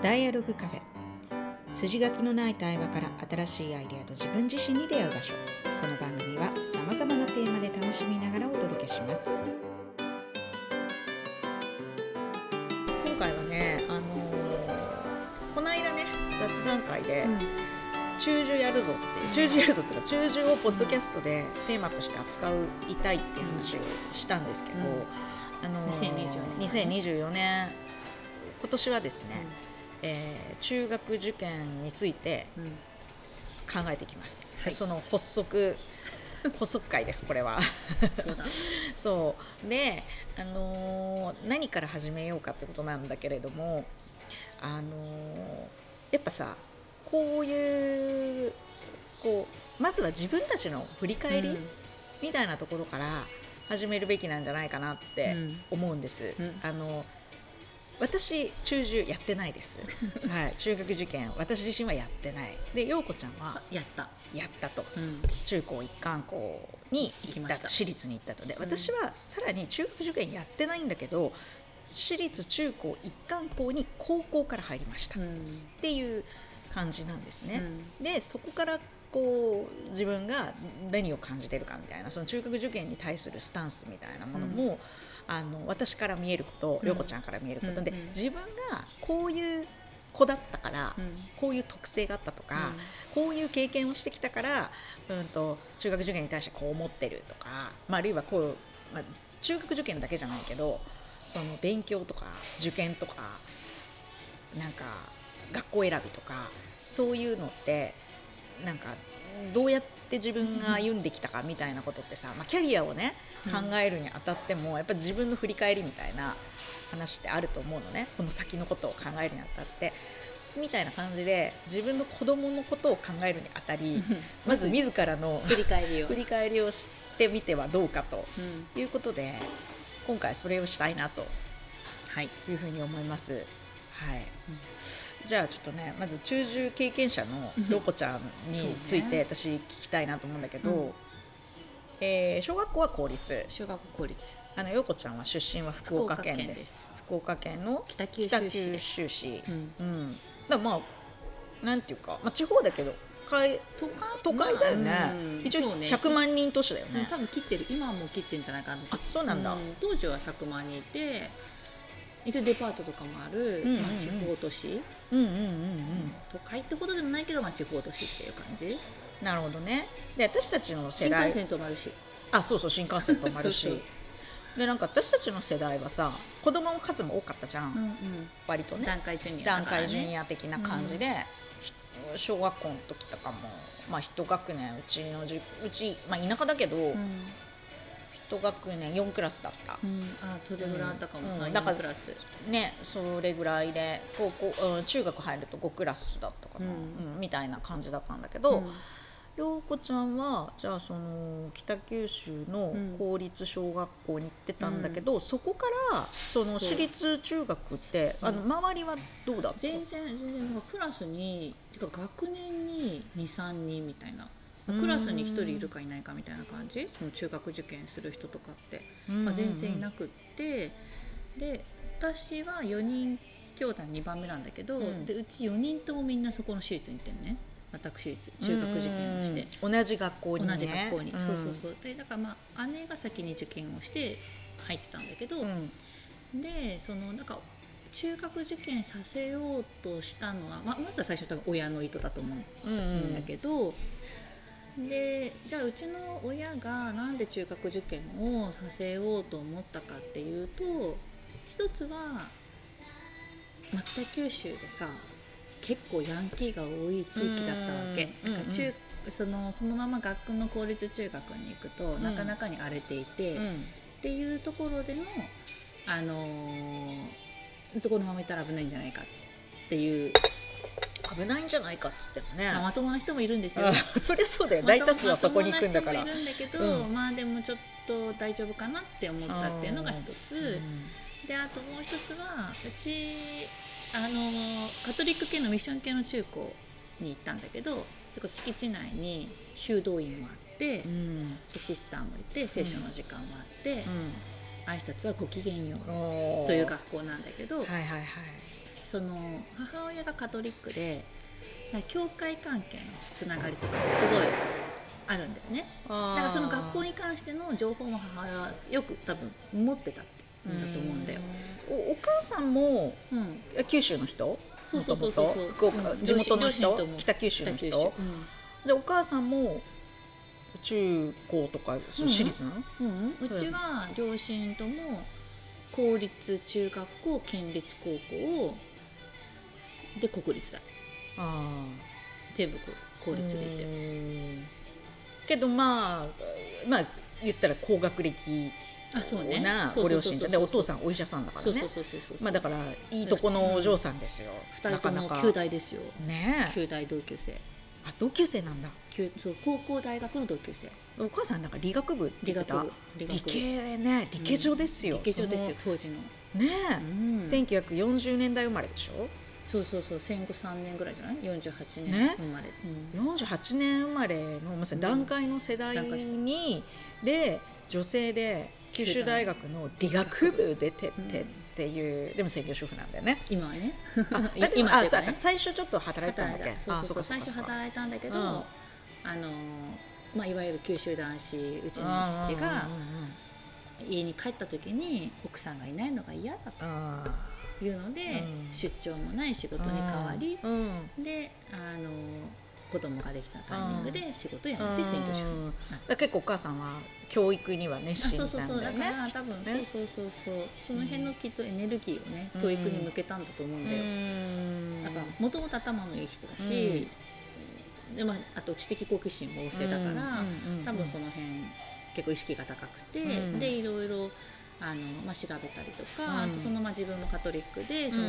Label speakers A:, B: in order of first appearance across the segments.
A: ダイアログカフェ。筋書きのない対話から新しいアイデアと自分自身に出会う場所。この番組はさまざまなテーマで楽しみながらお届けします。今回はねあのーこの間ね雑談会で、中樹やるぞっていう中樹やるぞっていうか中樹をポッドキャストでテーマとして扱ういたいっていう話をしたんですけど、
B: うん。
A: あの
B: 2024
A: 2024年。今年はですね、えー中学受験について
B: うん。
A: 考えていきます、
B: はい。
A: その発足 発足会ですこれは。
B: そうだ。
A: そう。で、あのー何から始めようかってことなんだけれども、あのーやっぱさこういうこうまずは自分たちの振り返り、みたいなところから始めるべきなんじゃないかなって
B: うん。
A: 思うんです。
B: うん。
A: あの私中受やってないです。はい、中学受験私自身はやってない。で陽子ちゃんは
B: あやった。
A: やったと。
B: うん。
A: 中高一貫校に行った
B: 行きました
A: 私立に行ったとで
B: ん
A: 私はさらに中学受験やってないんだけど私立中高一貫校に高校から入りました、っ
B: うん。
A: ていう感じなんですね。
B: うん
A: でそこからこう自分が何を感じてるかみたいなその中学受験に対するスタンスみたいなものも、あの私から見えること
B: うん。
A: 涼子ちゃんから見えることで、
B: うんうん
A: 自分がこういう子だったから、
B: うん。
A: こういう特性があったとか、こういう経験をしてきたから、うん、と中学受験に対してこう思ってるとか、まあ、あるいはこう、まあ、中学受験だけじゃないけどその勉強とか受験とかなんか学校選びとかそういうのってなんかどうやって自分が歩んできたかみたいなことってさ、まあ、キャリアをね
B: うん
A: 考えるにあたってもやっぱり自分の振り返りみたいな話ってあると思うのねこの先のことを考えるにあたって。みたいな感じで自分の子供のことを考えるにあたりまず自らの
B: 振り返りを。
A: 振り返りをしてみてはどうかと
B: うん。
A: いうことで今回それをしたいなと
B: はい。
A: いうふうに思います。はい、じゃあちょっとねまず中受経験者の
B: うん
A: ロコちゃんについて私聞きたいなと思うんだけど、
B: うん。
A: えー小学校は公立。
B: 小学校公立。
A: あの陽子ちゃんは出身は福岡県です。福岡県の
B: 北九
A: 北
B: 州市。
A: 九。州市、
B: うん。
A: うん、だまあなんていうか、まあ、地方だけど
B: 会
A: 都会だよね、
B: まあうん。
A: 一応
B: そうね。
A: 100万人都市だよね、
B: うん。多分切ってる。今はもう切ってんじゃないかな。
A: あそうなんだ。
B: 当時は100万人いて一応デパートとかもある、
A: うんうんうん。
B: まあ、地方都市、
A: うんうんうんうん。
B: 都会ってほどでもないけど、まあ、地方都市っていう感じ。
A: なるほどね。で私たちの世
B: 新
A: 代
B: 幹線止まるし。
A: あそうそう新幹線止まるし。
B: そうそう
A: でなんか私たちの世代はさ子供の数も多かったじゃん、
B: うんうん。
A: 割とね。
B: 段階ジュニア
A: 段
B: だから
A: 階ジュニ
B: ね
A: ア的な感じで、ひ小学校の時とかもまあ一学年うちのじうち、まあ、田舎だけど、
B: うん
A: 一学年4クラスだった、
B: うん、あそれぐらいあったかも、三
A: うん。だから
B: 4クラス。
A: ねそれぐらいで高校、うん、中学入ると5クラスだったかな、
B: う
A: うんみたいな感じだったんだけど、陽子ちゃんはじゃあその北九州の公立小学校に行ってたんだけど、そこからその私立中学って、あの
B: うん
A: 周りはどうだった？
B: 全然全然クラスにてか学年に23人みたいな。
A: うん
B: クラスに1人いるかいないかみたいな感じ？その中学受験する人とかって、
A: うん
B: まあ、全然いなくって。で私は4人兄弟2番目なんだけど、
A: うん。
B: でうち4人ともみんなそこの私立に行ってんね。私立中学受験をして。
A: うん。同じ学校にね。
B: 同じ学校に、
A: ん。
B: そうそうそう。でだからまあ姉が先に受験をして入ってたんだけど、
A: うん。
B: でそのなんか中学受験させようとしたのは、ままずは最初多分親の意図だと思
A: うんう
B: うんだけど、でじゃあうちの親がなんで中学受験をさせようと思ったかっていうと一つは、まあ、北九州でさ結構ヤンキーが多い地域だったわけ。
A: うん
B: なんか中そのそのまま学区の公立中学に行くと、なかなかに荒れていて、
A: うん。
B: っていうところでの、あのーそこのままいたら危ないんじゃないかっていう、
A: 危ないんじゃないかっつってもね、
B: まあ、まともな人もいるんですよ。
A: あ そりゃそうだよ。大多数はそこに行くんだから。
B: まともな人もいるんだけど、
A: うん。
B: まあでもちょっと大丈夫かなって思ったっていうのが一つ、であともう一つはうちあのカトリック系のミッション系の中高に行ったんだけどそこ敷地内に修道院もあって、
A: うん。
B: でシスターもいて聖書の時間もあって、
A: うん。
B: 挨拶はごきげんようという学校なんだけど、
A: はいはいはい
B: その母親がカトリックで教会関係のつながりとかもすごいあるんだよね。だからその学校に関しての情報も母親はよく多分持ってたんだと思うんだよ。
A: おお母さんも
B: うん、
A: え九州の人？
B: そうそうそうそう。
A: 福岡
B: うん
A: 地元の人？
B: も。
A: 北九州の人？
B: 州。
A: でお母さんも中高とか私立なの、
B: うん。うん、うちは両親とも公立中学校県立高校で国立だ。
A: あ
B: 全部こう公
A: あ
B: 立でいて。
A: けどまあまあ言ったら高学歴
B: あそうね。
A: なご両親ででお父さんお医者さんだからね。まあだからいいとこのお嬢さんですよ、
B: 二人とも
A: なかなか。
B: 9代ですよ。
A: ねえ。
B: 9代同級生。
A: あ同級生なんだ。
B: 九そう高校大学の同級生。
A: お母さんなんか理学部って
B: 理理
A: 系ね理系上ですよ、
B: 理系上ですよ
A: そ
B: 当時の、
A: のねえ、
B: うん。
A: 1940年代生まれでしょ？
B: そうそうそう戦後3年ぐらいじゃない？48年
A: ね？
B: 生まれ、うん。
A: 48年生まれのまさに段階の世代
B: 段階
A: に、で女性で九州大学の理学部出てってっていう、でも専業主婦なんだよね。
B: 今はね。今
A: 最初ちょっと働いてたんだっけ？
B: 働いた。そうそうそう
A: あ
B: 最初働いたんだけど、
A: うん。
B: あのまあ、いわゆる九州男子うちの父が家に帰った時に奥さんがいないのが嫌だと。
A: あ
B: いうので、
A: うん。
B: 出張もない仕事に変わり、
A: うん。
B: であの子供ができたタイミングで仕事辞めて専業主婦になっ
A: だから結構お母さんは教育にには熱
B: た。あ
A: 心
B: そうそうそう。だ
A: なんだよね。
B: から多分、
A: ね。
B: そうそうそうそう。その辺のきっとエネルギーをね、
A: うん。
B: 教育に向けたんだと思うんだよ。
A: うん。
B: やっぱもともと頭のいい人だし、でまあ、あと知的好奇心も旺盛だから、
A: うんうんうん
B: 多分その辺結構意識が高くて、
A: うん。
B: でいろいろあの、まあ、調べたりとか、
A: うん。
B: あとその、まあ、自分もカトリックでその、
A: うん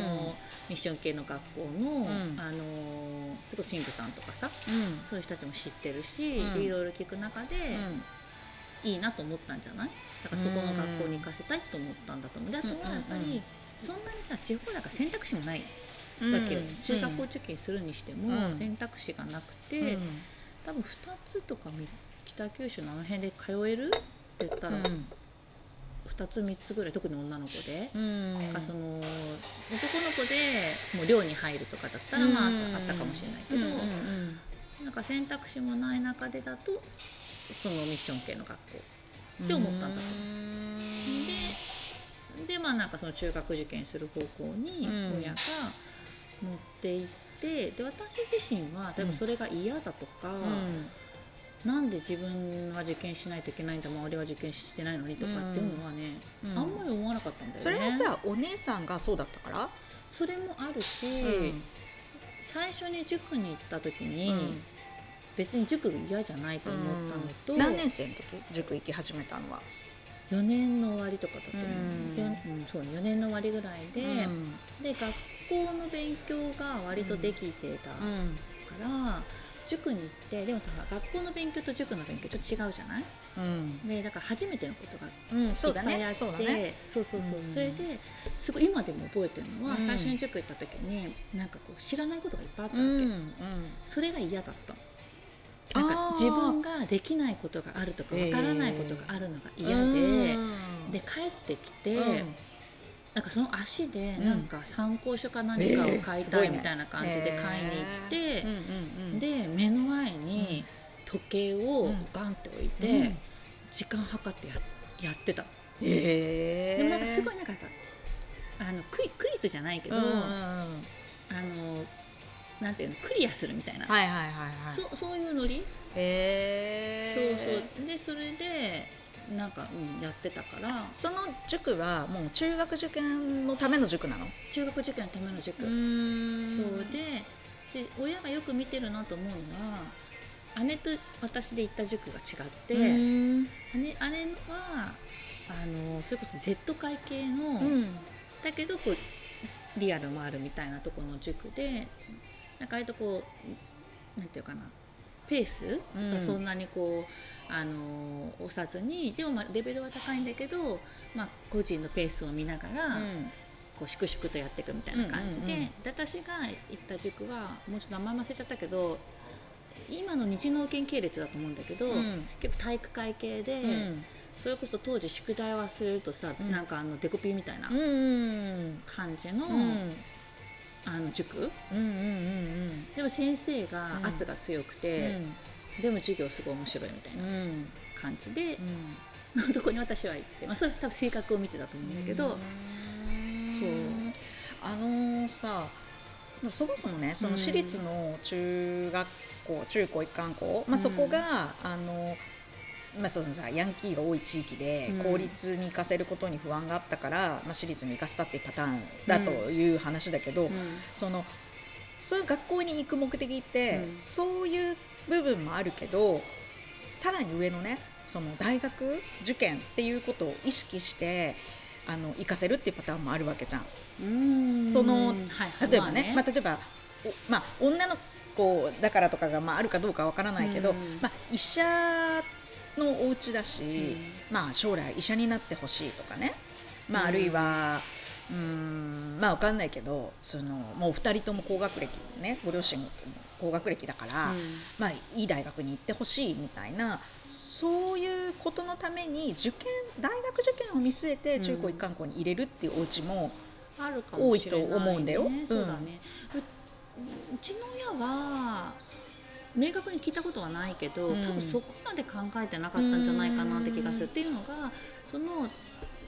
B: ミッション系の学校の,、
A: ん。
B: あのそこ神父さんとかさ
A: うん。
B: そういう人たちも知ってるし、
A: うん。
B: でいろいろ聞く中で、いいなと思ったんじゃない？だからそこの学校に行かせたいと思ったんだと思う。であとはやっぱり、そんなにさ地方だから選択肢もない
A: うん
B: わけよ、中学校受験するにしても
A: うん。
B: 選択肢がなくて、
A: うん。
B: 多分2つとかみ北九州のあの辺で通える？って言ったら、
A: うん
B: 2つ3つぐらい特に女の子で、
A: うん。
B: なんかその男の子でもう寮に入るとかだったらまああ
A: うん。
B: ったあったかもしれないけど、
A: うんうん
B: なんか選択肢もない中でだとそのミッション系の学校。って思ったんだと
A: う。ん。
B: ででまあなんかその中学受験する方向に
A: うん。
B: 親が持っていってで私自身は多分それが嫌だとか、なんで自分は受験しないといけないんだ周りは受験してないのにとかっていうのはね、
A: うん。
B: あんまり思わなかったんだよね。
A: それはさお姉さんがそうだったから、
B: それもあるし、
A: うん。
B: 最初に塾に行った時に、
A: うん。
B: 別に塾が嫌じゃないと思ったのと、
A: 何年生の時？塾行き始めたのは、
B: 4年の終わりとかだと思う,、
A: うん。
B: ようんそうね4年の終わりぐらいで、
A: うん。
B: で学校の勉強が割とできてたから、塾に行ってでもさほら学校の勉強と塾の勉強ちょっと違うじゃない？
A: うん。
B: でだから初めてのことが
A: うん、そうだ
B: いっぱいあって
A: ねそうだね。
B: そうそうそう、
A: うん
B: それですごい今でも覚えてるのは、
A: うん。
B: 最初に塾行った時になんかこう知らないことがいっぱいあった
A: う
B: わけ、
A: んうん。
B: それが嫌だったなんか自分ができないことがあるとかわからないことがあるのが嫌で、
A: うん。
B: で帰ってきて、
A: うん
B: なんかその足で
A: うん。
B: なんか参考書か何かを買いたいみたいな感じで買いに行って、で目の前に時計を
A: うん。
B: ガンって置いて、
A: うん。
B: 時間計ってややってた。
A: へえ
B: でもなんかすごいなんかあのクイクイズじゃないけど、あのなんていうのクリアするみたいな、
A: はいはいはいはい。
B: そそういうノリ、
A: へ
B: そう
A: え
B: そう。でそれでなんか、うん、やってたから。
A: その塾はもう中学受験のための塾なの？
B: 中学受験のための塾、
A: ん。
B: そうでで親がよく見てるなと思うのは姉と私で行った塾が違って、
A: うん。
B: 姉姉はあのそれこそ Z 会系の、
A: うん。
B: だけどこうリアルもあるみたいなところの塾でなんか割とこうなんていうかなペース？
A: うん。
B: がそんなにこう、あの押さずにでもまあレベルは高いんだけど、まあ、個人のペースを見ながら、こう粛々とやっていくみたいな感じで,、私が行った塾はもうちょっと名前忘れちゃったけど今の日農研系列だと思うんだけど、
A: うん。
B: 結構体育会系で、
A: うん。
B: それこそ当時宿題忘れるとさ、
A: うん。
B: なんかあのデコピンみたいな
A: うん。
B: 感じの、
A: うん
B: あの塾？
A: うんうんうん
B: でも先生が
A: うん。
B: 圧が強く
A: う
B: て、
A: ん。
B: でも授業すごい面白いみたいな
A: うん。
B: 感じで
A: う、ん。
B: どこに私は行って、まあ、それは多分性格を見てたと思うんだけど、
A: そうあのさそもそもねその私立の中学校、中高一貫校、まあ、
B: うん。
A: そこが、あのまあ、そのさヤンキーが多い地域で
B: うん。
A: 公立に行かせることに不安があったから、まあ、私立に行かせたっていうパターンだという話だけど、
B: うん。
A: そのそういう学校に行く目的って、
B: うん。
A: そういう部分もあるけどさらに上のねその大学受験っていうことを意識してあの行かせるっていうパターンもあるわけじゃん。
B: うん。
A: その
B: は
A: 例えばね,、ま
B: まあ
A: あ、例えばおまあ、女の子だからとかが、まあ、あるかどうかわからないけど、
B: うん。
A: まあ、医者のお家だし、
B: うん。
A: まあ、将来医者になってほしいとかね、まあ、
B: うん。
A: あるいはうーんまあわかんないけどそのもう2人とも高学歴ねご両親も高学歴だから、
B: うん。
A: まあ、いい大学に行ってほしいみたいなそういうことのために受験大学受験を見据えて中高一貫校に入れるっていうお家も、多いと思うんだよ。
B: そうだね、ううちの親は明確に聞いたことはないけど、
A: うん。
B: 多分そこまで考えてなかったんじゃないかなって気がする、っていうのがその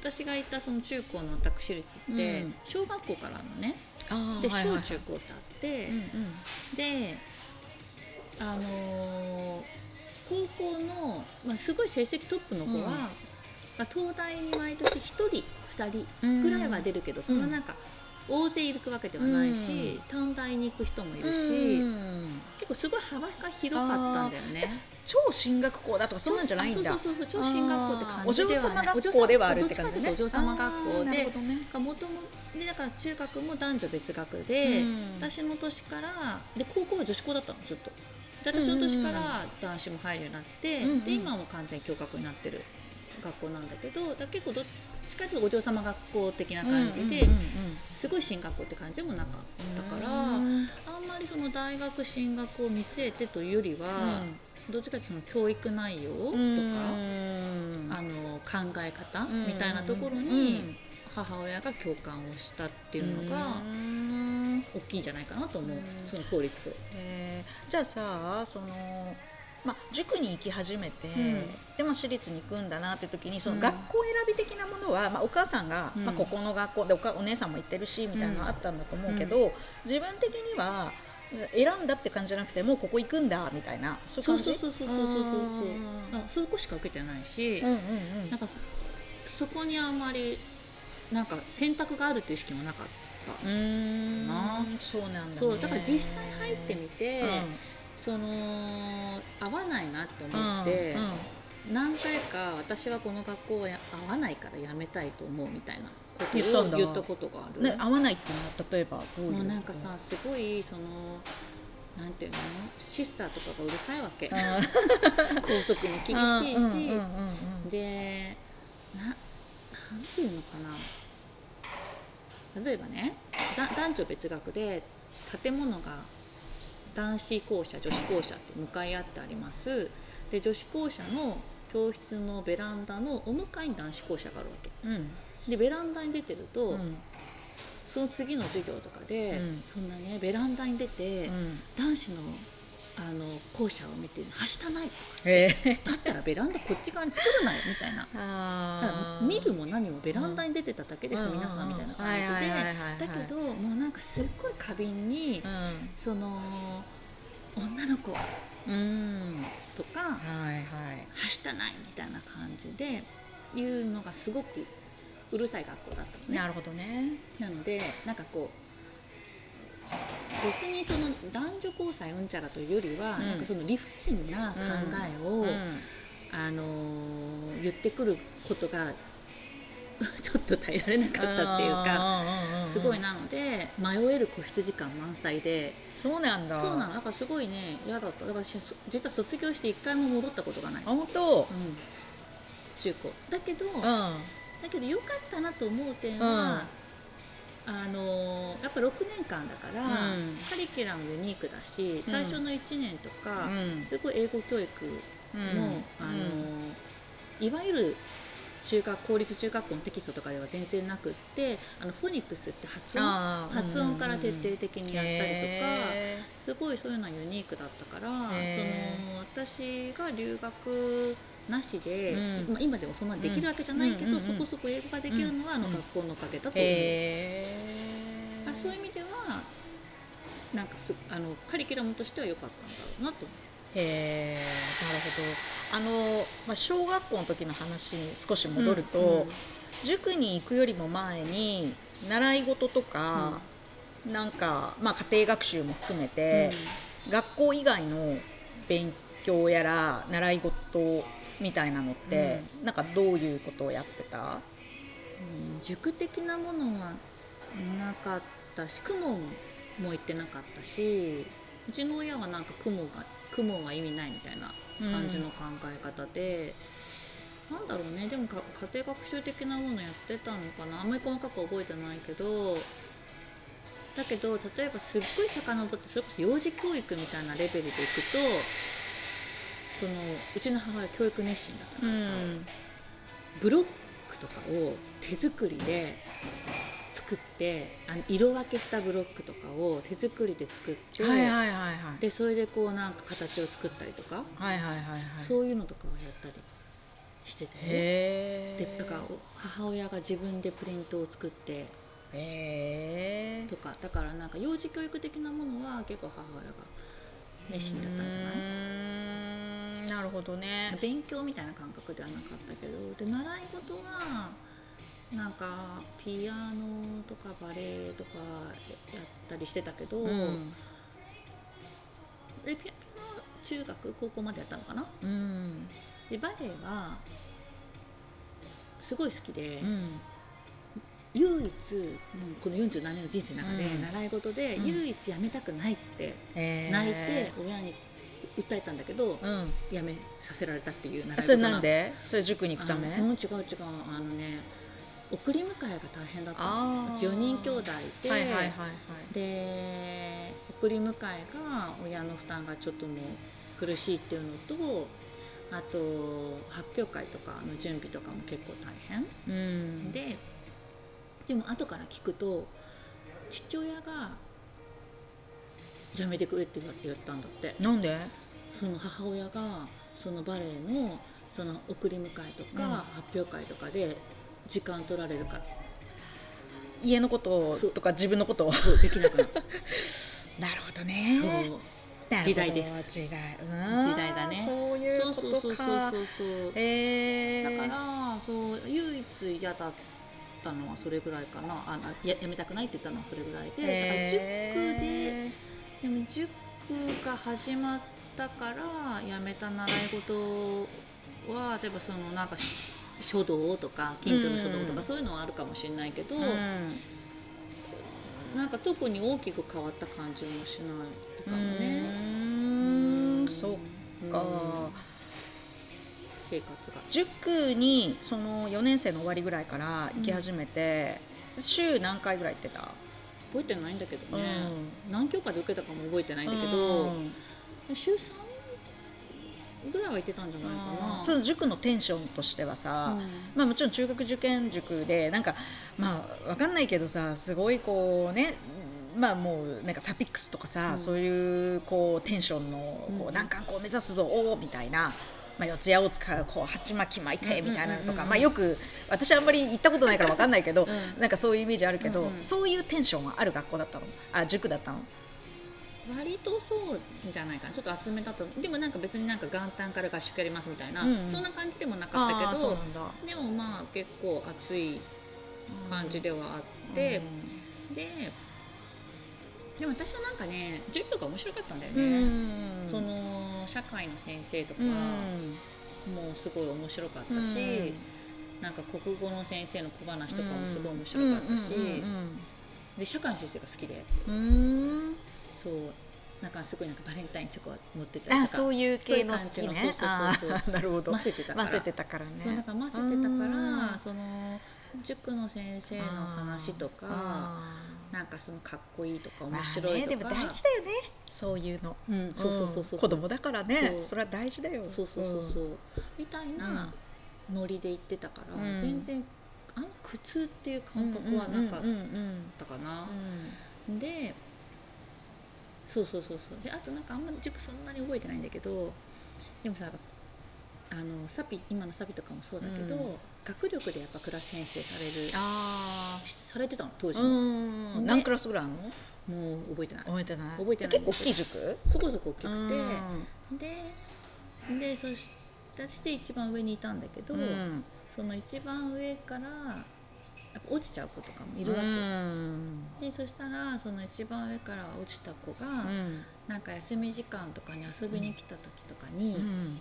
B: 私がいたその中高の私立って、
A: うん。
B: 小学校からのねで小中高ってあって、であのー高校の、まあ、すごい成績トップの子は、
A: うん。
B: まあ東大に毎年1人2人ぐらいは出るけど、そんななんか大勢いるわけではないし、短大に行く人もいるし、構すごい幅が広かったんだよね。
A: 超進学校だとかそんなんじゃないんだ。
B: そうそうそうそう超進学校って感じではない。
A: お嬢様学校ではあるって感じね。
B: どっちかというとお嬢様学校でもともでだから中学も男女別学で、
A: うん。
B: 私の年からで高校は女子校だったのずっと。で私の年から男子も入るようになって、
A: うんうん
B: で今はもう完全に共学になってる学校なんだけどだ結構どっちかというとお嬢様学校的な感じで、すごい進学校って感じでもなかったから、
A: うん。
B: あんまりその大学進学を見据えてというよりは、どっちかというとその教育内容とか、
A: うん。
B: あの考え方
A: うん
B: みたいなところ
A: う
B: に
A: ん
B: 母親が共感をしたっていうのが
A: うん。
B: 大きいんじゃないかなと思う、
A: うん。
B: その効率と。
A: えー。じゃあさその、まあ、塾に行き始めて、
B: ん。
A: でも私立に行くんだなって時にその
B: うん。
A: 学校選び的なものは、まあ、お母さんが、
B: うん。
A: まあ、ここの学校でおかお姉さんも行ってるしみたいなのあったんだと思うけど、自分的には選んだって感じじゃなくてもうここ行くんだみたいなそう
B: そうそうそうそうそうそうあそこしか受けてないし、
A: うんうんうん。
B: なんかそそこにあんまりなんか選択があるっていう意識もなかった。
A: うーん
B: な
A: そうなんだ、ね、
B: そうだから実際入ってみて、
A: うん
B: その合わないなって思って、何回か私はこの学校はや合わないからやめたいと思うみたいなこと
A: 言ったんだ
B: を言ったことがある。
A: ね、合わないっていうのは例えばどういう
B: もうなんかさすごいそのなんていうの？シスターとかがうるさいわけ。
A: あ
B: 校則も厳
A: ー
B: しいし、
A: うんうんうんうん。
B: でななんていうのかな？例えばねだ男女別学で建物が男子校舎女子校舎って向かい合ってあります。で女子校舎の教室のベランダのお向かいに男子校舎があるわけ。
A: うん。
B: でベランダに出てると、
A: うん。
B: その次の授業とかで、
A: うん。
B: そんなねベランダに出て、
A: うん。
B: 男子のあの校舎を見て「はしたない」とか
A: へえ。
B: だったらベランダこっち側に作るなよみたいな。見るも何もベランダに出てただけです、
A: うん。
B: 皆さんみたいな感じで。だけどもうなんかすっごい過敏に、その女の子
A: うん、うん、
B: とか
A: はいはい。
B: はしたないみたいな感じでいうのがすごくうるさい学校だったのね。
A: なるほどね。
B: なのでなんかこう別にその男女交際うんちゃらというよりは、
A: うん。
B: なんかその理不尽な考えを、あのー言ってくることが ちょっと耐えられなかったっていうか。
A: か
B: すごいなので迷える個室時間満載で。
A: そうなんだ。
B: そうなのだ。からすごいね嫌だった。だから実は卒業して一回も戻ったことがない、
A: あ本当？
B: うん、中高。だけど、
A: うん。
B: だけど良かったなと思う点は、あのやっぱ6年間だから、
A: うん。
B: カリキュラムユニークだし最初の1年とか、
A: うん。
B: すごい英語教育も、
A: うん。
B: あのいわゆる中学公立中学校のテキストとかでは全然なくってあのフォニックスって発音？発音から徹底的にやったりとか、
A: へ
B: すごいそういうのはユニークだったからその
A: へ
B: 私が留学なしで、
A: うん。
B: まあ、今でもそんなできるわけじゃないけど、
A: うん
B: そこそこ英語ができるのは、あの
A: うん
B: 学校のおかげだと思う。そういう意味ではなんかすあのカリキュラムとしては良かったんだろうなと思
A: へーなるほど。あの、まあ、小学校の時の話に少し
B: う
A: 戻ると、
B: うんうん。
A: 塾に行くよりも前に習い事とか、なんか、まあ、家庭学習も含めて、学校以外の勉強やら習い事みたいなのって、なんかどういうことをやってた？
B: うん塾的なものはなかったし公文も行ってなかったしうちの親はなんか公文が公文は意味ないみたいな感じの考え方で、なんだろうね。でもか家庭学習的なものやってたのかな。あんまり細かく覚えてないけどだけど例えばすっごい遡ってそれこそ幼児教育みたいなレベルでいくとそのうちの母親教育熱心だったからさ、ブロックとかを手作りで作ってあの色分けしたブロックとかを手作りで作って、
A: はいはいはいはい。
B: でそれでこうなんか形を作ったりとか、
A: はいはいはいはい。
B: そういうのとかをやったりしてて。
A: へ
B: でだからお母親が自分でプリントを作ってとか。だからなんか幼児教育的なものは結構母親が熱心だったんじゃない？
A: いなるほどね。
B: 勉強みたいな感覚ではなかったけど。で習い事はなんかピアノとかバレエとかやったりしてたけど、
A: うん。
B: でピアノは中学高校までやったのかな？
A: うん。
B: でバレエはすごい好きで、
A: うん。
B: 唯一もうこの47年の人生の中で
A: うん。
B: 習い事で
A: うん。
B: 唯一やめたくないって泣いて親に訴えたんだけど、
A: うん。
B: やめさせられたっていう習い事
A: それなんで？それ塾に行くため？
B: うん違う違う。あのね送り迎えが大変だった。の
A: あー。
B: うち4人兄弟で、
A: はいはいはいはい。
B: で送り迎えが親の負担がちょっともう苦しいっていうのとあと発表会とかの準備とかも結構大変。
A: うん。
B: ででも後から聞くと父親がやめてくれって言ったんだって。
A: なんで？
B: その母親がそのバレエのその送り迎えとか、
A: うん。
B: 発表会とかで時間取られるから。
A: 家のこととか自分のことを。
B: できなくなる。
A: なるほどね。
B: そう。時代です。
A: 時代。うん。
B: 時代だね。
A: そういうこと
B: そうそう
A: か
B: そうそう。
A: えー。
B: だからそう唯一嫌だったのはそれぐらいかな。あのややめたくないって言ったのはそれぐらいで、
A: へー。
B: だから塾ででも塾が始まったからやめた習い事は例えばそのなんか書道とか近所の書道とか、
A: うん
B: そういうのはあるかもしれないけど、
A: うん。
B: なんか特に大きく変わった感じもしないかもね。
A: ん。そっか。
B: うん生活が。
A: 塾にその4年生の終わりぐらいから行き始めて、週何回ぐらい行ってた？
B: 覚えてないんだけどね、
A: う
B: 何教科で受けたかも覚えてないんだけど、
A: うん。
B: 週3ぐらいは行ってたんじゃないかな。
A: その塾のテンションとしてはさ、まあ、もちろん中学受験塾でなんかまあわかんないけどさすごいこうねまあもうなんかサピックスとかさ、
B: うん。
A: そういうこうテンションのこ
B: う
A: うん。難関校を目指すぞおーみたいな。まあ、四谷大塚こう鉢巻き巻いてみたいなのとか、
B: うんうんうんうん。
A: まあ、よく私あんまり行ったことないからわかんないけど、
B: うん。
A: なんかそういうイメージあるけど、
B: うんうん。
A: そういうテンションはある学校だったの？あ塾だったの？
B: 割とそうじゃないかな。ちょっと厚めだと。でもなんか別になんか元旦から合宿やりますみたいな、
A: うんうん。
B: そんな感じでもなかったけど。でもまあ結構熱い感じではあって、ででも私はなんかね授業が面白かったんだよ
A: うん
B: ね、
A: うん
B: その社会の先生とか
A: うん。
B: もすごい面白かったし、
A: うん
B: なんか国語の先生の小話とかもすごい面白かったし、で社会の先生が好きで。
A: うんうんうんうん
B: そうなんかすごいなんかバレンタインチョコ持ってたりとか。
A: あそういう系の好きね。
B: そういう感じ。のそうそう
A: なるほど。
B: 混ぜてたから。
A: 混ぜてたからね。
B: そうなんか混ぜてたか
A: うん。
B: らその塾の先生の話とか
A: あ
B: なんかそのかっこいいとか
A: ー
B: 面白いとか、
A: まあね、でも大事だよね。そういうの。
B: うん、そうそうそうそう、
A: ん子供だからね。
B: そ
A: れは大事だよ。
B: そうそうそうそう、みたいなノリで行ってたから、
A: うん。
B: 全然あんま苦痛っていう感覚はなかっ
A: うんうんうん
B: たかな、でそうそうそうそう。であとなんかあんまり塾そんなに覚えてないんだけどでもさあのサピ今のサピとかもそうだけど、
A: うん。
B: 学力でやっぱクラス編成される
A: あ
B: されてたの当時
A: あ
B: も、
A: 何クラスぐらいあるの？
B: もう覚えてない。
A: 覚えてない。
B: 覚えてない
A: 結構大きい塾？
B: そこそこ大きく
A: うん。
B: てででそして一番上にいたんだけど、
A: うん。
B: その一番上から落ちちゃう子とかもいるわけ、
A: うん。
B: でそしたらその一番上から落ちた子が、
A: うん。
B: なんか休み時間とかに遊びに来た時とかに、
A: うん。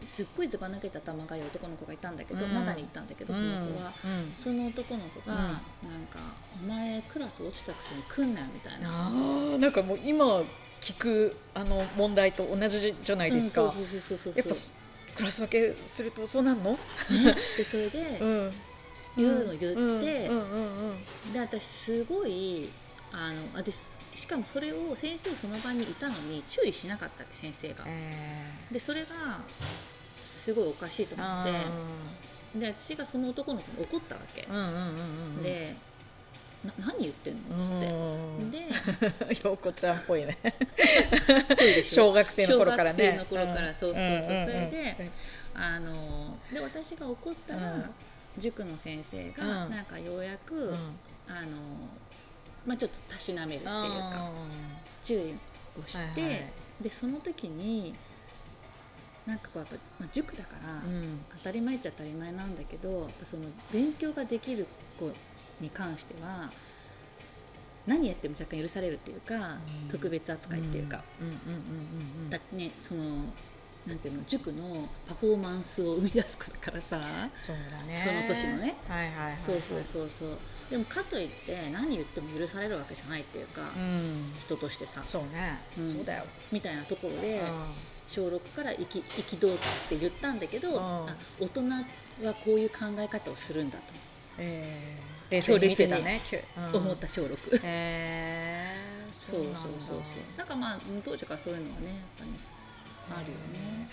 B: すっごいずば抜けた頭がいい男の子がいたんだけど、
A: うん。
B: 灘に行ったんだけどその子は、
A: うん。
B: その男の子が、
A: うん。
B: なんか「お前クラス落ちたくせに来んなよ」みたいな。
A: あーなんかもう今聞くあの問題と同じじゃないですか、
B: うんそうそうそうそうそう
A: やっぱクラス分けするとそうなんの、
B: ね でそれで
A: うん、
B: 言うの言って、で私すごいあの私しかもそれを先生その場にいたのに注意しなかったわけ先生が。
A: え
B: でそれがすごいおかしいと
A: ー
B: 思ってで私がその男の子に怒ったわけ。でな何言ってんの？っつ
A: うん
B: って。で
A: 陽子ちゃんっぽいね。小学生の頃からね。
B: 小学生の頃から、そうそうそう、それであので私が怒ったら、
A: うん
B: 塾の先生が、
A: うん。
B: なんかようやく、
A: うん。
B: あのまあちょっとたしなめるっていうか
A: あ
B: 注意をして、
A: はいはい
B: でその時になんかこうやっぱ、まあ、塾だから、当たり前っちゃ当たり前なんだけどやっぱその勉強ができる子に関しては何やっても若干許されるっていうか、
A: うん。
B: 特別扱いっていうか、ねそのなんていうの塾のパフォーマンスを生み出すからさ、
A: そうだね。
B: その年のね。
A: はいはいはい
B: そうそうそうそう。でもかといって何言っても許されるわけじゃないっていうか、
A: うん。
B: 人としてさ。
A: そうね、
B: うん。
A: そうだよ、
B: みたいなところで、
A: うん。
B: 小6から憤憤って言ったんだけど、
A: ん。
B: あ大人はこういう考え方をするんだ
A: えー、冷静に
B: 思った小6、
A: えー、
B: そうそうそうそう。なんかまあ当時からそういうのはねやっぱねあるよね、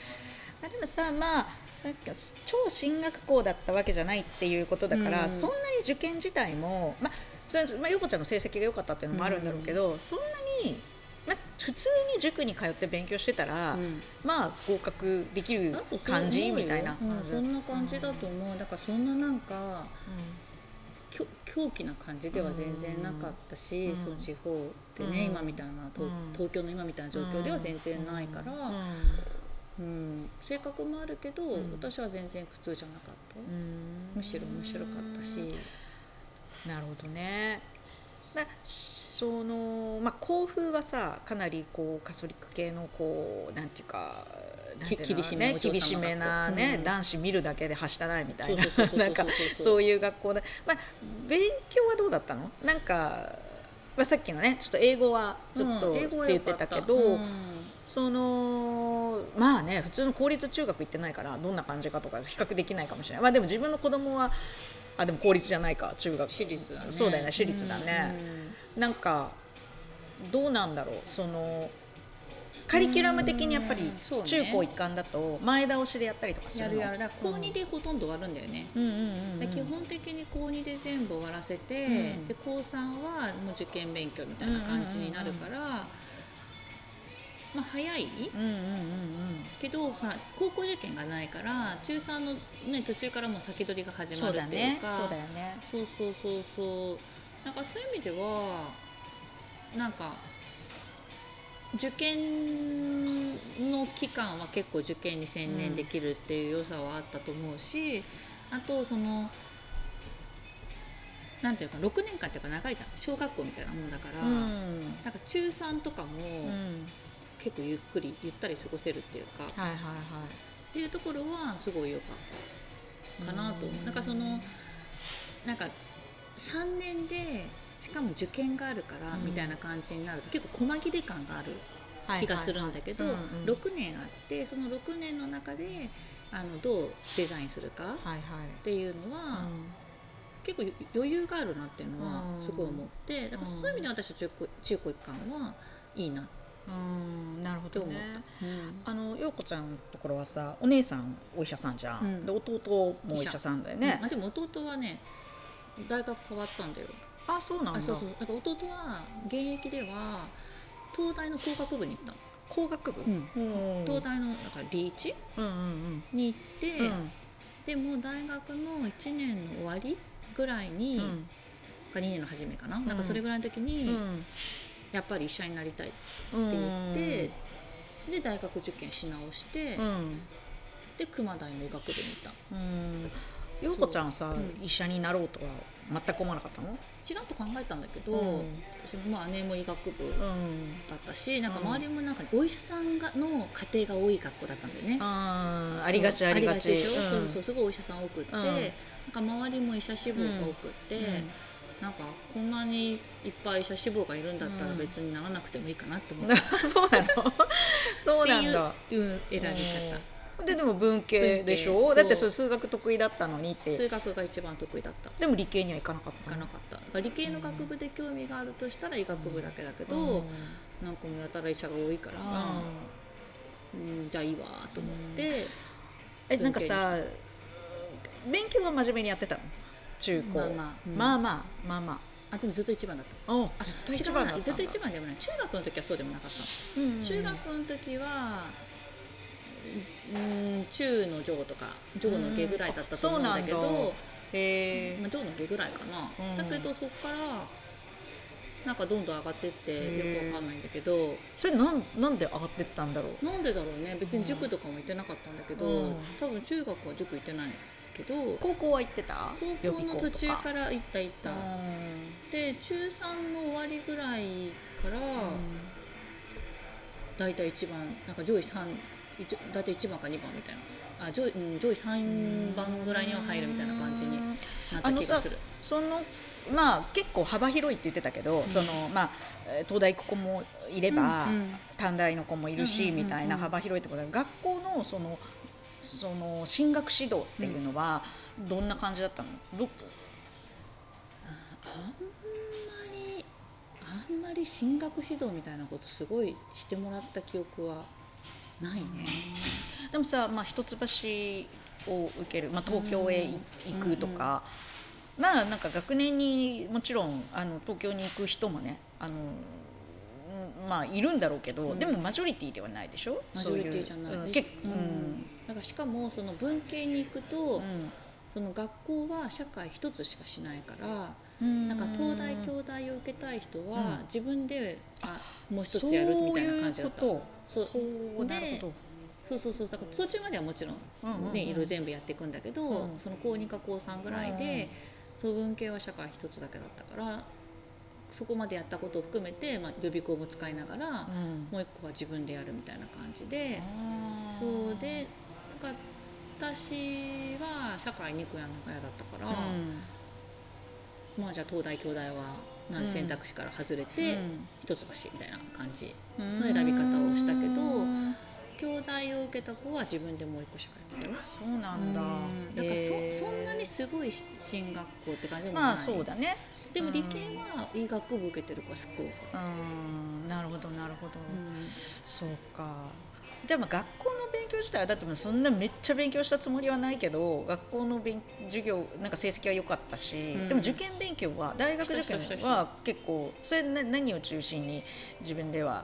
A: あでもさまあさっきは超進学校だったわけじゃないっていうことだから、
B: うん。
A: そんなに受験自体もまあそれまあ、陽子ちゃんの成績が良かったっていうのもあるんだろうけど、そんなに、まあ、普通に塾に通って勉強してたら、
B: うん。
A: まあ合格できる感じみたいな、
B: うん、そんな感じだと思う。だからそんななんか狂気な感じでは全然なかったし、
A: うん。
B: その地方でね、
A: うん。
B: 今みたいな東
A: うん。
B: 東京の今みたいな状況では全然ないから、
A: ん。
B: うん。性格もあるけど、
A: ん。
B: 私は全然苦痛じゃなかった、
A: うん。
B: むしろ面白かったし、
A: なるほどね。だそのまあ校風はさかなりこうカトリック系のこうなんていうか
B: 厳しめ
A: ね厳しめなね、
B: うん。
A: 男子見るだけではしたないみたいな。なんかそういう学校で。まあ勉強はどうだったの？なんかまあさっきのねちょっと英語はちょっと、
B: うん英
A: って言ってたけど、
B: うん。
A: そのまあね普通の公立中学行ってないからどんな感じかとか比較できないかもしれない。まあでも自分の子供はあでも公立じゃないか中学。
B: 私立だね。
A: そうだよね私立だね。
B: うん。
A: なんかどうなんだろうそのカリキュラム的にやっぱり中高一貫だと前倒しでやったりとかするの。
B: やるやる。だから高2でほとんど終わるんだよね、
A: うんうんうん
B: 基本的に高2で全部終わらせて、
A: うん。
B: で高3はもう受験勉強みたいな感じになるから、まあ早い？
A: うんうんうんうん。
B: けどさ高校受験がないから中3の、ね、途中からもう先取りが始まるっていうか。
A: ね。そうだよね。
B: そうそうそうそう。なんかそういう意味ではなんか受験の期間は結構受験に専念できるっていう良さはあったと思うし、あとそのなんていうか6年間ってやっぱ長いじゃん。小学校みたいなもんだから、
A: うん。
B: なんか中3とかも
A: うん。
B: 結構ゆっくりゆったり過ごせるっていうか、
A: はいはいはい。
B: っていうところはすごい良かったかなと思う。
A: うん。
B: なんかそのなんか3年でしかも受験があるから
A: うん。
B: みたいな感じになると結構細切れ感がある気がするんだけど、
A: はいはいはいうんうん。
B: 6年あってその6年の中であのどうデザインするかっ
A: はいはい。
B: ていうのは、結構余裕があるなっていうのは
A: うん。
B: すごい思ってだからそういう意味で私は中高中高一貫はいいな
A: うん。なるほどね。
B: って思った、うん。
A: あの陽子ちゃんのところはさお姉さんお医者さんじゃん、
B: うん。
A: で弟もお医者さんだよね。
B: うん。あでも弟はね大学変わったんだよ
A: あそうなんだ。
B: あそうそう。なんか弟は現役では東大の工学部に行ったの、
A: 工学部、
B: うん。
A: うん
B: 東大のなんかリーチ
A: うんうん。
B: に行って、
A: うん。うん
B: でも大学の1年の終わりぐらいに、
A: うん。
B: か2年の初めかな,、
A: ん。
B: なんかそれぐらいの時に、
A: うん。
B: やっぱり医者になりたいって
A: うん
B: 言って、で大学受験し直して、
A: うん。
B: で熊大の医学部に行った
A: うん。陽子ちゃんはさ、
B: うん。
A: 医者になろうとは全く思わなかったの？
B: ちらっと考えたんだけど、
A: うん。
B: そのまあ姉も医学部
A: うん。
B: だったしなんか
A: うん
B: 周りもなんかお医者さんがの家庭が多い学校だったんだよね。
A: あありがちありがち。
B: でしょ、
A: うん。
B: そうそうすごいお医者さん多くって、
A: うん。
B: なんか周りも医者志望が多くって、なんかこんなにいっぱい医者志望がいるんだったら
A: うん
B: 別にならなくてもいいかなって思
A: う。ん
B: った、
A: そうなの。そ う
B: っていう
A: なんだ。
B: うん選び方。
A: ででも文系でしょ？
B: 文系
A: だってそれ数学得意だったのにって。
B: 数学が一番得意だった。
A: でも理系には行かなかった
B: 行かなかった。理系の学部で興味があるとしたら医学部だけだけど、
A: うん。
B: なんかもうやたら医者が多いから、うん。じゃあいいわと思って、
A: えなんかさ勉強は真面目にやってたの？中高。
B: まあまあ。うん。
A: まあまあまあま
B: あ。でもずっと一番だった。
A: あずっと一番
B: ずっと一番でもない。中学の時はそうでもなかったの、
A: うんうん。
B: 中学の時はうん中の上とか上の下ぐらいだったと思うんだけど、
A: うんえ
B: まあ、上の下ぐらいかな、
A: うん。
B: だけどそこからなんかどんどん上がってってよくわかんないんだけど。
A: それなんなんで上がってったんだろう？
B: なんでだろうね。別に塾とかも行ってなかったんだけど、
A: うん。
B: 多分中学は塾行ってないけど
A: 高校は行ってた？
B: 高校の途中からら行った行った、
A: うん。
B: で中3の終わりぐらいから、大体一番なんか上位3一大体1番か2番みたいな。あ上位,、うん、上位3番ぐらいには入るみたいな感じになった気がする。
A: そのまあ結構幅広いって言ってたけど、
B: ん。
A: そのまあえー東大行く子もいれば、
B: うんうん。
A: 短大の子もいるし、
B: うんうんうんうん。
A: みたいな幅広いってことで学校のそのその進学指導っていうのはどんな感じだったの？ど
B: あんまりあんまり進学指導みたいなことすごいしてもらった記憶はないね。
A: でもさ、まあ、一橋を受ける、まあ、東京へい行くとか、まあなんか学年にもちろんあの東京に行く人もねあのうんまあいるんだろうけど、
B: うん。
A: でもマジョリティではないでしょ？
B: マジョリティじゃない。
A: 結構
B: うん。だからしかもその文系に行くと、
A: うん。
B: その学校は社会一つしかしないから。
A: うん。
B: なんか東大京大を受けたい人は
A: うん。
B: 自分で、あもう一つやるみたいな感じだった。
A: そう
B: そう。でそうそうそう。だから途中まではもちろん、ねいろいろ全部やっていくんだけど、
A: うん。
B: その高2か高3ぐらいで、そう文系は社会一つだけだったからそこまでやったことを含めて、まあ、予備校も使いながら、
A: うん。
B: もう一個は自分でやるみたいな感じで、そうでなんか私は社会2個やるのが嫌だったから、まあじゃあ東大京大は何選択肢から外れて、一橋みたいな感じ
A: うん
B: の選び方をしたけど
A: うん
B: 京大を受けた子は自分でもう一個社会やってたよ。
A: あそうなんだ。
B: うん。だからそ,、そんなにすごいし進学校って感じでもない、
A: まあそうだね。
B: でも理系は医学部受けてる子はすっごい多かっ
A: うん。なるほどなるほど、
B: た、
A: そうかじゃあまあ学校の勉強自体はだってそんなめっちゃ勉強したつもりはないけど学校の勉授業なんか成績は良かったし、
B: うん。
A: でも受験勉強は大学受験は結構それな何を中心に自分では？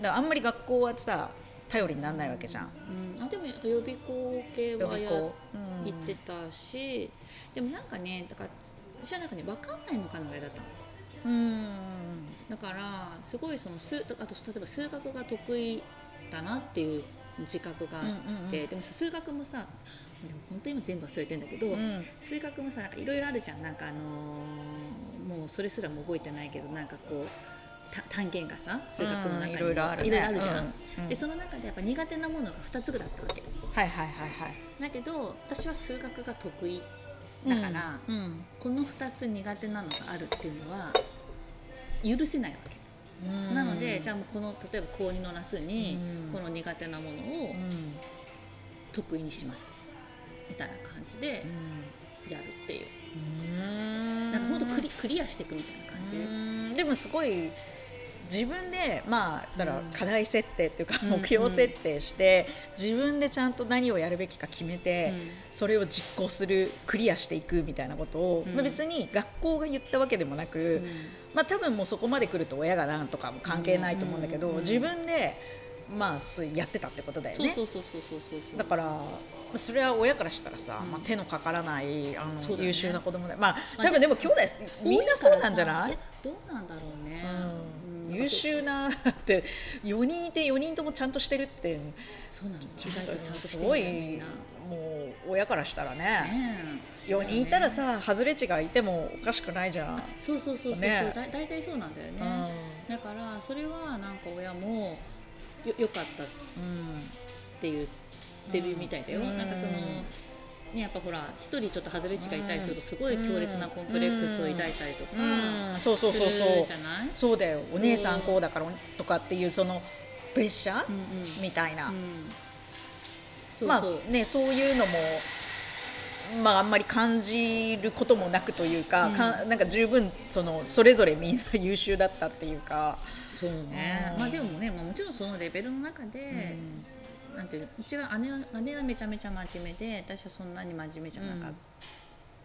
A: だからあんまり学校はさ頼りにならないわけじゃん。
B: うん。あでも予備校系
A: 予
B: はや
A: 備校、
B: 行ってたし、でもなんかねだから私はなんかね分かんないのかなぐらいだったの。
A: うん。
B: だからすごいその数あと例えば数学が得意だなっていう自覚があって、でもさ数学もさでも本当に今全部忘れてんだけど、
A: うん。
B: 数学もさいろいろあるじゃんなんかあのーもうそれすらも覚えてないけどなんかこうた単元がさ数学の中に
A: うんいろいろある
B: じゃん、
A: うん。うん。
B: でその中でやっぱ苦手なものが2つぐらいあったわけ。
A: はいはいはいはい。
B: だけど私は数学が得意だから、
A: うん。うん。
B: この2つ苦手なのがあるっていうのは許せないわけ。
A: うん
B: なのでじゃあこの例えば高2の夏に
A: うん。
B: この苦手なものを
A: うん
B: 得意にします。みたいな感じでやるっていう。
A: うん。
B: なんかほんとクリクリアしていくみたいな感じ。
A: うん。でもすごい自分でまあだから
B: うん。
A: 課題設定っていうか
B: うん。
A: 目標設定して自分でちゃんと何をやるべきか決めて
B: うん。
A: それを実行するクリアしていくみたいなことを
B: うん。
A: まあ別に学校が言ったわけでもなくまあ多分もうそこまで来ると親がなんとかも関係ないと思うんだけど
B: うん
A: 自分でまあやってたってことだよね。
B: そうそうそうそうそうそう。そう
A: だからまあそれは親からしたらさ、
B: うん。
A: まあ、手のかからないあの、優秀な子供でまあ
B: まあ
A: 多分でも兄弟みんなそうなんじゃ
B: 多
A: ない？
B: どうなんだろうね、
A: 優秀なって4人いて4人ともちゃんとしてるって
B: そうなの。意
A: ちょっ
B: 外とちゃんとして
A: すごい。
B: るな
A: もう親からしたらね。
B: ねえ。
A: 4人いたらさ外れ値がいてもおかしくないじゃん。
B: そうそうそうそうそう、
A: ね
B: だ大体そうなんだよね、だからそれはなんか親もよよかった。っ
A: うん。
B: て言ってるみたいだよ、
A: うん。
B: なんかそのねやっぱほら一人ちょっと外れ値がいたりするとすごい強烈なコンプレックスを抱いたりとか
A: うん。そうそうそうそう。
B: じゃない？
A: そうだよ。お姉さんこうだからとかっていうそのプレッシャー、
B: うんうん。
A: みたいな、
B: うんそう
A: まあねそういうのもまああんまり感じることもなくというか,、
B: うん。
A: かなんか十分そのそれぞれみんな優秀だったっていうか、
B: そうね、
A: うん。
B: まあでもね、まあ、もちろんそのレベルの中で、なんていうのうちは姉は姉はめちゃめちゃ真面目で私はそんなに真面目じゃなかっ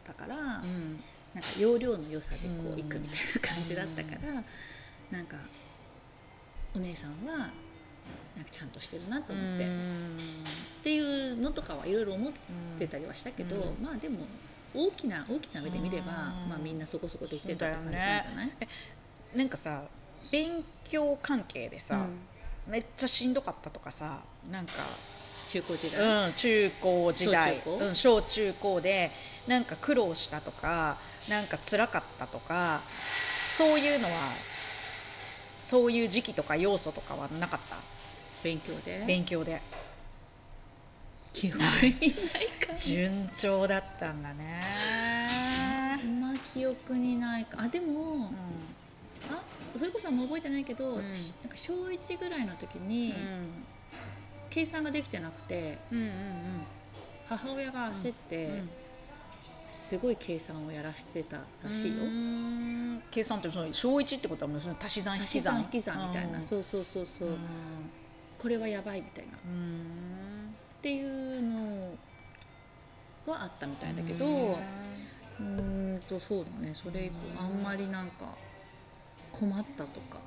B: たから、
A: うん。
B: なんか要領の良さでこ
A: うん。
B: ういくみたいな感じだったから、なんかお姉さんはなんかちゃんとしてるなと思って、っ
A: うん。
B: ていうのとかはいろいろ思ってたりはしたけど、
A: うん。
B: まあでも大きな大きな目で見れば、
A: うん。
B: まあ、みんなそこそこできてたって感じなんじゃない、
A: なんかさ勉強関係でさ、めっちゃしんどかったとかさなんか、
B: 中高時代、
A: うん、中高時代。
B: 小中高？
A: うん、小中高でなんか苦労したとかなんか辛かったとかそういうのはそういう時期とか要素とかはなかった？
B: 勉強で？
A: 勉強で。
B: 記憶にないか。
A: 順調だったんだね、
B: あんま記憶にないか。あでも、あそれこそあんま覚えてないけど、
A: うん。
B: 私なんか小1ぐらいの時に、計算ができてなくて
A: うんうんうん。
B: 母親が焦って、
A: うん
B: すごい計算をやらしてたらしいよ、
A: うん。計算ってその小一ってことはもうその足し算引き算。
B: 足し算引き算みたいな、
A: うん
B: そうそうそうそう、
A: うん
B: これはやばいみたいな。っ
A: うん
B: ていうのはあったみたいだけど、
A: うん
B: とそうだね。それ以降あんまりなんか困ったとか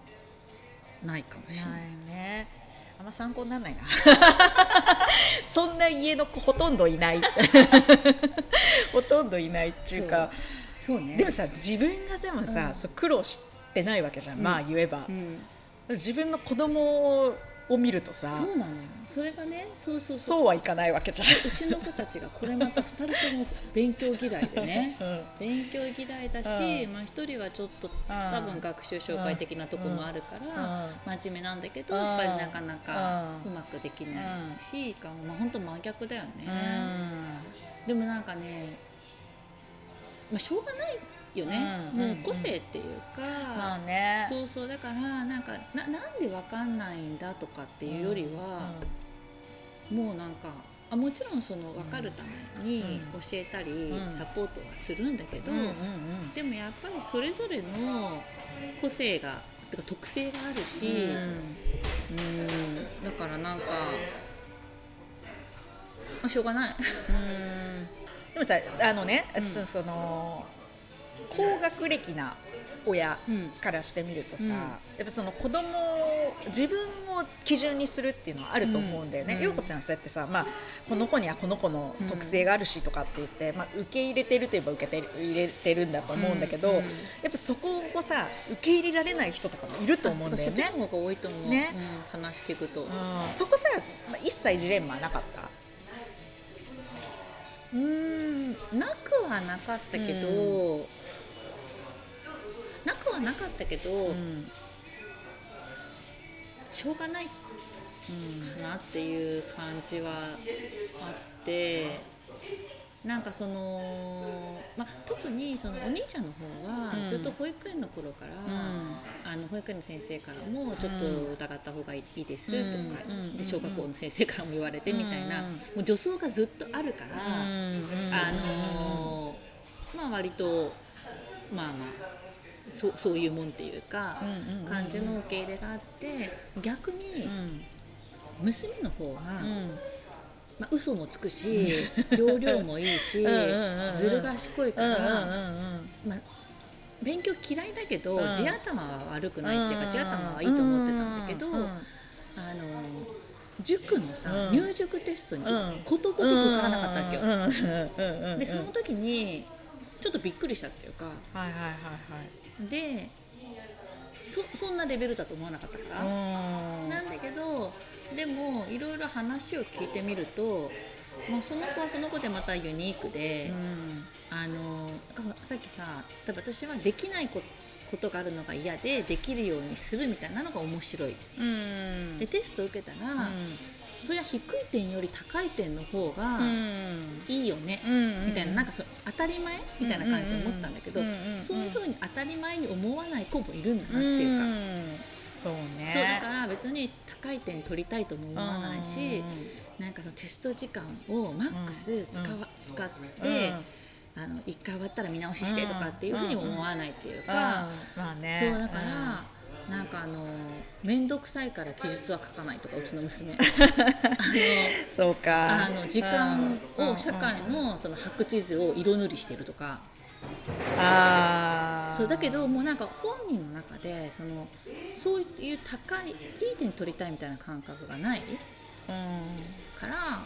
B: ないかもしれない。
A: ないねあんま参考にならないな。そんな家の子ほとんどいない。ほとんどいないっていうか
B: そう。ね。
A: でもさ自分がでもさ、
B: うん。
A: そう苦労してないわけじゃん、
B: うん。
A: まあ言えば。
B: う、ん、
A: 自分の子供を見るとさ
B: そうなのよ。それがねそうそうそう。
A: そうはいかないわけじゃん、
B: うちの子たちがこれまた2人とも勉強嫌いでね。
A: うん。
B: 勉強嫌いだし、
A: うん。
B: まあ、1人はちょっと多分学習障害的なとこもあるから、真面目なんだけど
A: うん
B: やっぱりなかなか
A: う
B: うんまくできないし、まあ、本当真逆だよね、
A: う
B: でもなんかね、まあ、しょうがないよね、
A: うん
B: もう個性っていうか、
A: んまあね。
B: そうそうだからなんかななんでわかんないんだとかっていうよりは、もうなんかあもちろんその分かるために
A: うん。
B: 教えたり、
A: うん。
B: サポートはするんだけど、
A: うんうんうん。
B: でもやっぱりそれぞれの個性がてか特性があるし、
A: うん。
B: うんだからなんか、まあ、しょうがない。
A: うん。でもさあのね、
B: うん
A: 私その高学歴な親
B: うん。
A: からしてみるとさ、
B: うん。
A: やっぱその子供を自分を基準にするっていうのはあると思うんだよね。
B: うん。
A: 陽子ちゃんそうやってさ、まあこの子にはこの子の特性があるしとかって言って、まあ受け入れてるといえば受けてる入れてるんだと思うんだけど、
B: うん。うん
A: やっぱそこをさ受け入れられない人とかもいると思うんだよね。
B: 方が多いと思う、
A: ね。
B: うん、話聞くと。
A: うん。そこさ、まあ、一切ジレンマなかった？
B: うーんなくはなかったけど、なくはなかったけど、
A: うん。
B: しょうがないかなっていう感じはあってなんかその、まあ、特にそのお兄ちゃんの方は
A: うん。
B: ずっと保育園の頃から、あの保育園の先生からもちょっと疑った方がいいですとか、
A: うん
B: で小学校の先生からも言われてみたいな、
A: うん。
B: もう助走がずっとあるから、あのーまあ割とまあまあそうそういうもんっていうか感じの受け入れがあって逆に
A: うん。
B: 娘の方は、
A: うん。
B: まあ、嘘もつくし容量もいいし ずる賢いから、まあ、勉強嫌いだけど、
A: うん。
B: 地頭は悪くないっていうか、
A: うん。
B: 地頭はいいと思ってたんだけど、あの塾のさ、
A: うん。
B: 入塾テストに
A: うん。
B: ことごとく受からなかったわけよ。でその時にちょっとびっくりしたっていうか
A: はいはいはい
B: でそそんなレベルだと思わなかったから。
A: はい
B: なんだけどでもいろいろ話を聞いてみると、まあ、その子はその子でまたユニークで、あのさっきさ例えば私はできないこことがあるのが嫌でできるようにするみたいなのが面白い。
A: うんうん
B: でテストを受けたら、それは低い点より高い点の方が
A: うん。
B: いいよね、
A: うん
B: みたいななんかそう当たり前みたいな感じで思ったんだけど、そういうふうに当たり前に思わない子もいるんだなっていうか。
A: そうね。
B: そうだから別に高い点取りたいとも思わないし、なんかそのテスト時間をマックス使わ、使って、あの一回終わったら見直ししてとかっていうふうにも思わないっていうか、そうだから、なんかあの面倒くさいから記述は書かないとかうちの娘。あ
A: そうか。
B: のあの時間を社会のその白地図を色塗りしてるとか。
A: あー。
B: そうだけどもうなんか本人の中でそのそういう高いいい点取りたいみたいな感覚がない。
A: うん。
B: からあ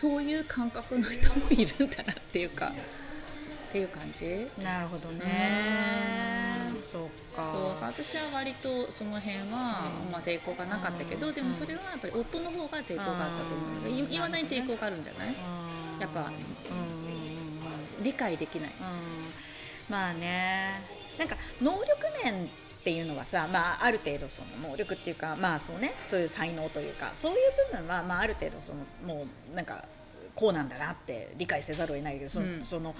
B: そういう感覚の人もいるんだなっていうかっていう感じ。
A: なるほどね。
B: うん
A: そうか。
B: そう私は割とその辺は、まあ、抵抗がなかったけど、
A: うん。
B: でもそれはやっぱり夫の方が抵抗があったと思うんだけどいいまだに抵抗があるんじゃない？
A: うん。
B: やっぱ理解できない。
A: うん。まあね。なんか能力面っていうのはさ、まあ、ある程度その能力っていうかまあそうね。そういう才能というかそういう部分は、まあ、ある程度そのもうなんかこうなんだなって理解せざるを得ないけどその,、
B: うん。
A: その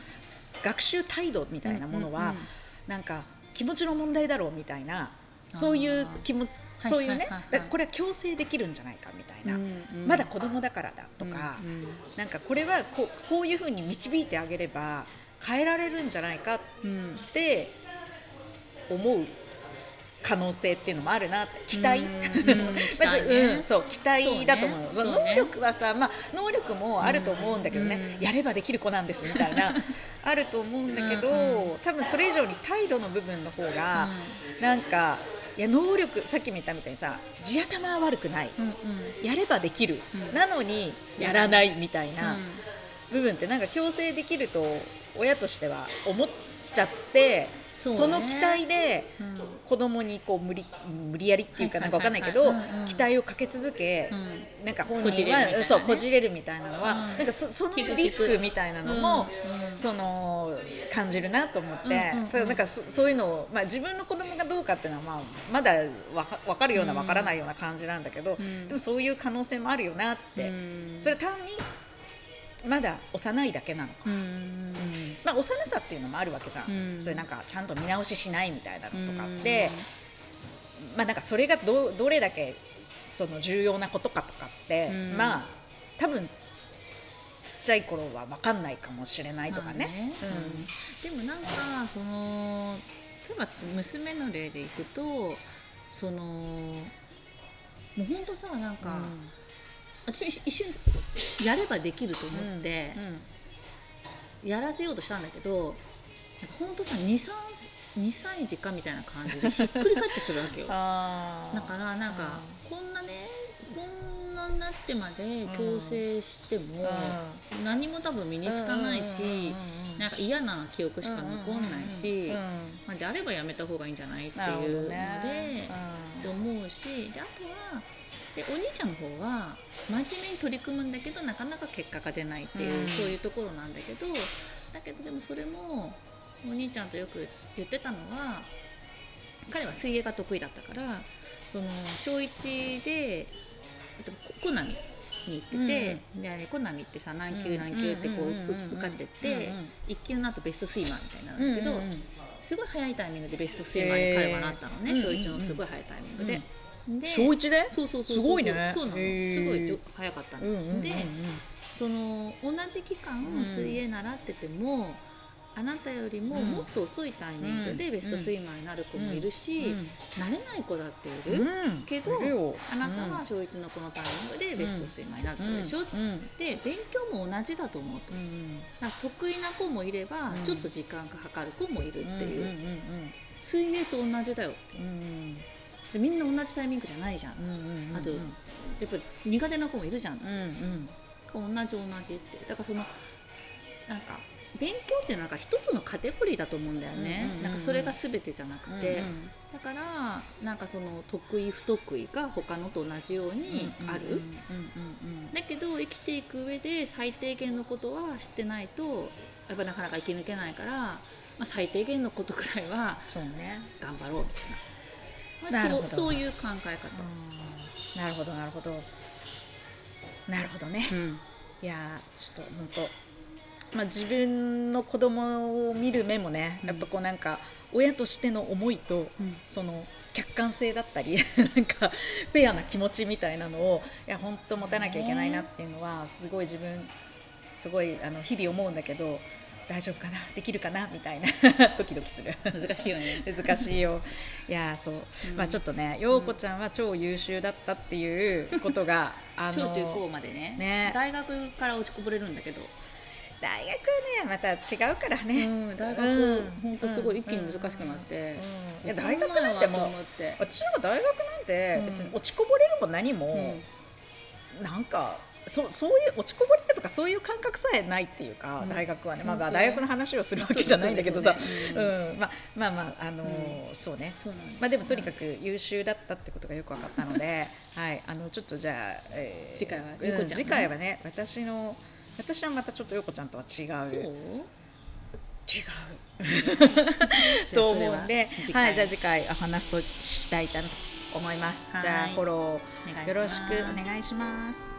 A: 学習態度みたいなものは、
B: うんうんうん。
A: なんか気持ちの問題だろうみたいなそういう気も
B: あー
A: そういうね
B: はいはいはい。はい
A: だからこれは強制できるんじゃないかみたいな、
B: うんうん。
A: まだ子供だからだとか、
B: うんうん。
A: なんかこれはこうこういうふうに導いてあげれば変えられるんじゃないかっ
B: うん
A: て思う可能性っていうのもあるな期待、まずうん、そう期待だと思う。
B: ね。
A: 能力はさ、まあ、能力もあると思うんだけどね、
B: うん
A: やればできる子なんですみたいな。あると思うんだけど、
B: うんう
A: 多分それ以上に態度の部分の方が、なんかいや能力さっきも言ったみたいにさ地頭は悪くない、
B: うんうん。
A: やればできる、
B: うん。
A: なのにやらないみたいな。
B: うん。
A: 部分ってなんか強制できると親としては思っちゃって
B: そ
A: の期待で
B: うん。
A: 子供にこう無理無理やりっていうか
B: は
A: ないんかわかんないけど期待をかけ続け、
B: うん。
A: なんか本人はそうこじれるみたいなのは、
B: うん。
A: なんかそそのリスクみたいなのも、その感じるなと思って、
B: う
A: なんかそそういうのを、まあ、自分の子供がどうかっていうのは、まあ、まだわか分かるような
B: うん。
A: 分からないような感じなんだけど、
B: ん。
A: でもそういう可能性もあるよなって、
B: うん。
A: それ単にまだ幼いだけなのか。
B: うん。
A: まあ、幼さっていうのもあるわけじゃん、
B: うん。
A: それなんかちゃんと見直ししないみたいなのとかって、まあ、なんかそれがどどれだけその重要なことかとかって、
B: うん。
A: まあ多分ちっちゃい頃は分かんないかもしれないとかね。
B: まあうん。でもなんかその例えば娘の例でいくとそのもう本当さなんか、私一一瞬やればできると思ってやらせようとしたんだけど本当さ23 2歳児かみたいな感じでひっくり返ってするわけよ。だからなんかこんなねこんなになってまで強制しても何も多分身につかないしなんか嫌な記憶しか残んないしまあであればやめた方がいいんじゃないっていうのでって思うしであとはでお兄ちゃんの方は真面目に取り組むんだけどなかなか結果が出ないっていう、
A: うん。
B: そういうところなんだけどだけどでもそれもお兄ちゃんとよく言ってたのは彼は水泳が得意だったからその小1でココナミに行ってて、でコナミってさ何級何級ってこう
A: うん。うん。うん。うん
B: 受かってって
A: うん。うん。
B: 1級になるとベストスイマーみたいなんだけど、
A: うんうんうん。
B: すごい早いタイミングでベストスイマーに彼はなったのね、
A: へー
B: 小1のすごい早いタイミングで。で
A: 小一で？
B: そうそうそう
A: すごいね。
B: そうなの。すごい早かったの、でその同じ期間水泳習ってても、あなたよりも
A: うん。
B: もっと遅いタイミングでベストスイマーになる子もいるし、
A: うん。
B: 慣れない子だっている、
A: うん。
B: けどあなたは小1のこのタイミングでベストスイマーになったでしょ、
A: うん。
B: で勉強も同じだと思うと。
A: うん
B: なんか得意な子もいれば、
A: うん。
B: ちょっと時間がかかる子もいるっていう、水泳と同じだよ
A: うんうん
B: でみんな同じタイミングじゃないじゃん、
A: うんうんうん
B: あとやっぱ苦手な子もいるじゃん、
A: うんうん。
B: 同じ同じって。だからそのなんか勉強っていうのはなんか一つのカテゴリーだと思うんだよね、
A: うんうんうんうん。
B: なんかそれが全てじゃなくて、
A: うん
B: だからなんかその得意不得意が他のと同じようにある、
A: うんうんうん
B: だけど生きていく上で最低限のことは知ってないとやっぱなかなか生き抜けないから、まあ、最低限のことくらいは頑張ろうみたいな、まあ、そうそういう考え方、
A: なるほどなるほど。なるほどね。
B: うん。
A: いやーちょっと本当まあ自分の子供を見る目もね
B: うん。
A: やっぱこうなんか親としての思いと、
B: うん。
A: その客観性だったり なんかフェアな気持ちみたいなのをいや本当持たなきゃいけないなっていうのはすごい自分すごいあの日々思うんだけど大丈夫かな？できるかな？みたいな。ドキドキする。
B: 難しいよね。
A: 難しいよ。いやーそう、
B: うん。
A: まあちょっとね、陽子ちゃんは超優秀だったっていうことが、あ
B: 小中高までね。
A: ね。
B: 大学から落ちこぼれるんだけど、
A: 大学はねまた違うからね。
B: うん、大学、
A: うん。
B: 本当すごい一気に難しくなって、
A: うん。いや大学なんてもう私なんか大学なんて
B: うん
A: 別に落ちこぼれるも何も、
B: うん。
A: なんかそうそういう落ちこぼれるとかそういう感覚さえないっていうか、
B: うん。
A: 大学はね、まあ、大学の話をするわけじゃないんだけどさ、
B: そう
A: ん。まあまあまああのーそうね。まあでもとにかく優秀だったってことがよく分かったので、はい、あのちょっとじゃあ、えー
B: 次回は
A: うん
B: ゆうこちゃん。の
A: 次回はね私の私はまたちょっとよこちゃんとは違う。
B: そう？
A: 違う。と思うんで
B: 次回。
A: はい。じゃあ次回お話をしたいと思います。
B: はい。
A: じゃあフォローよろしくお願いします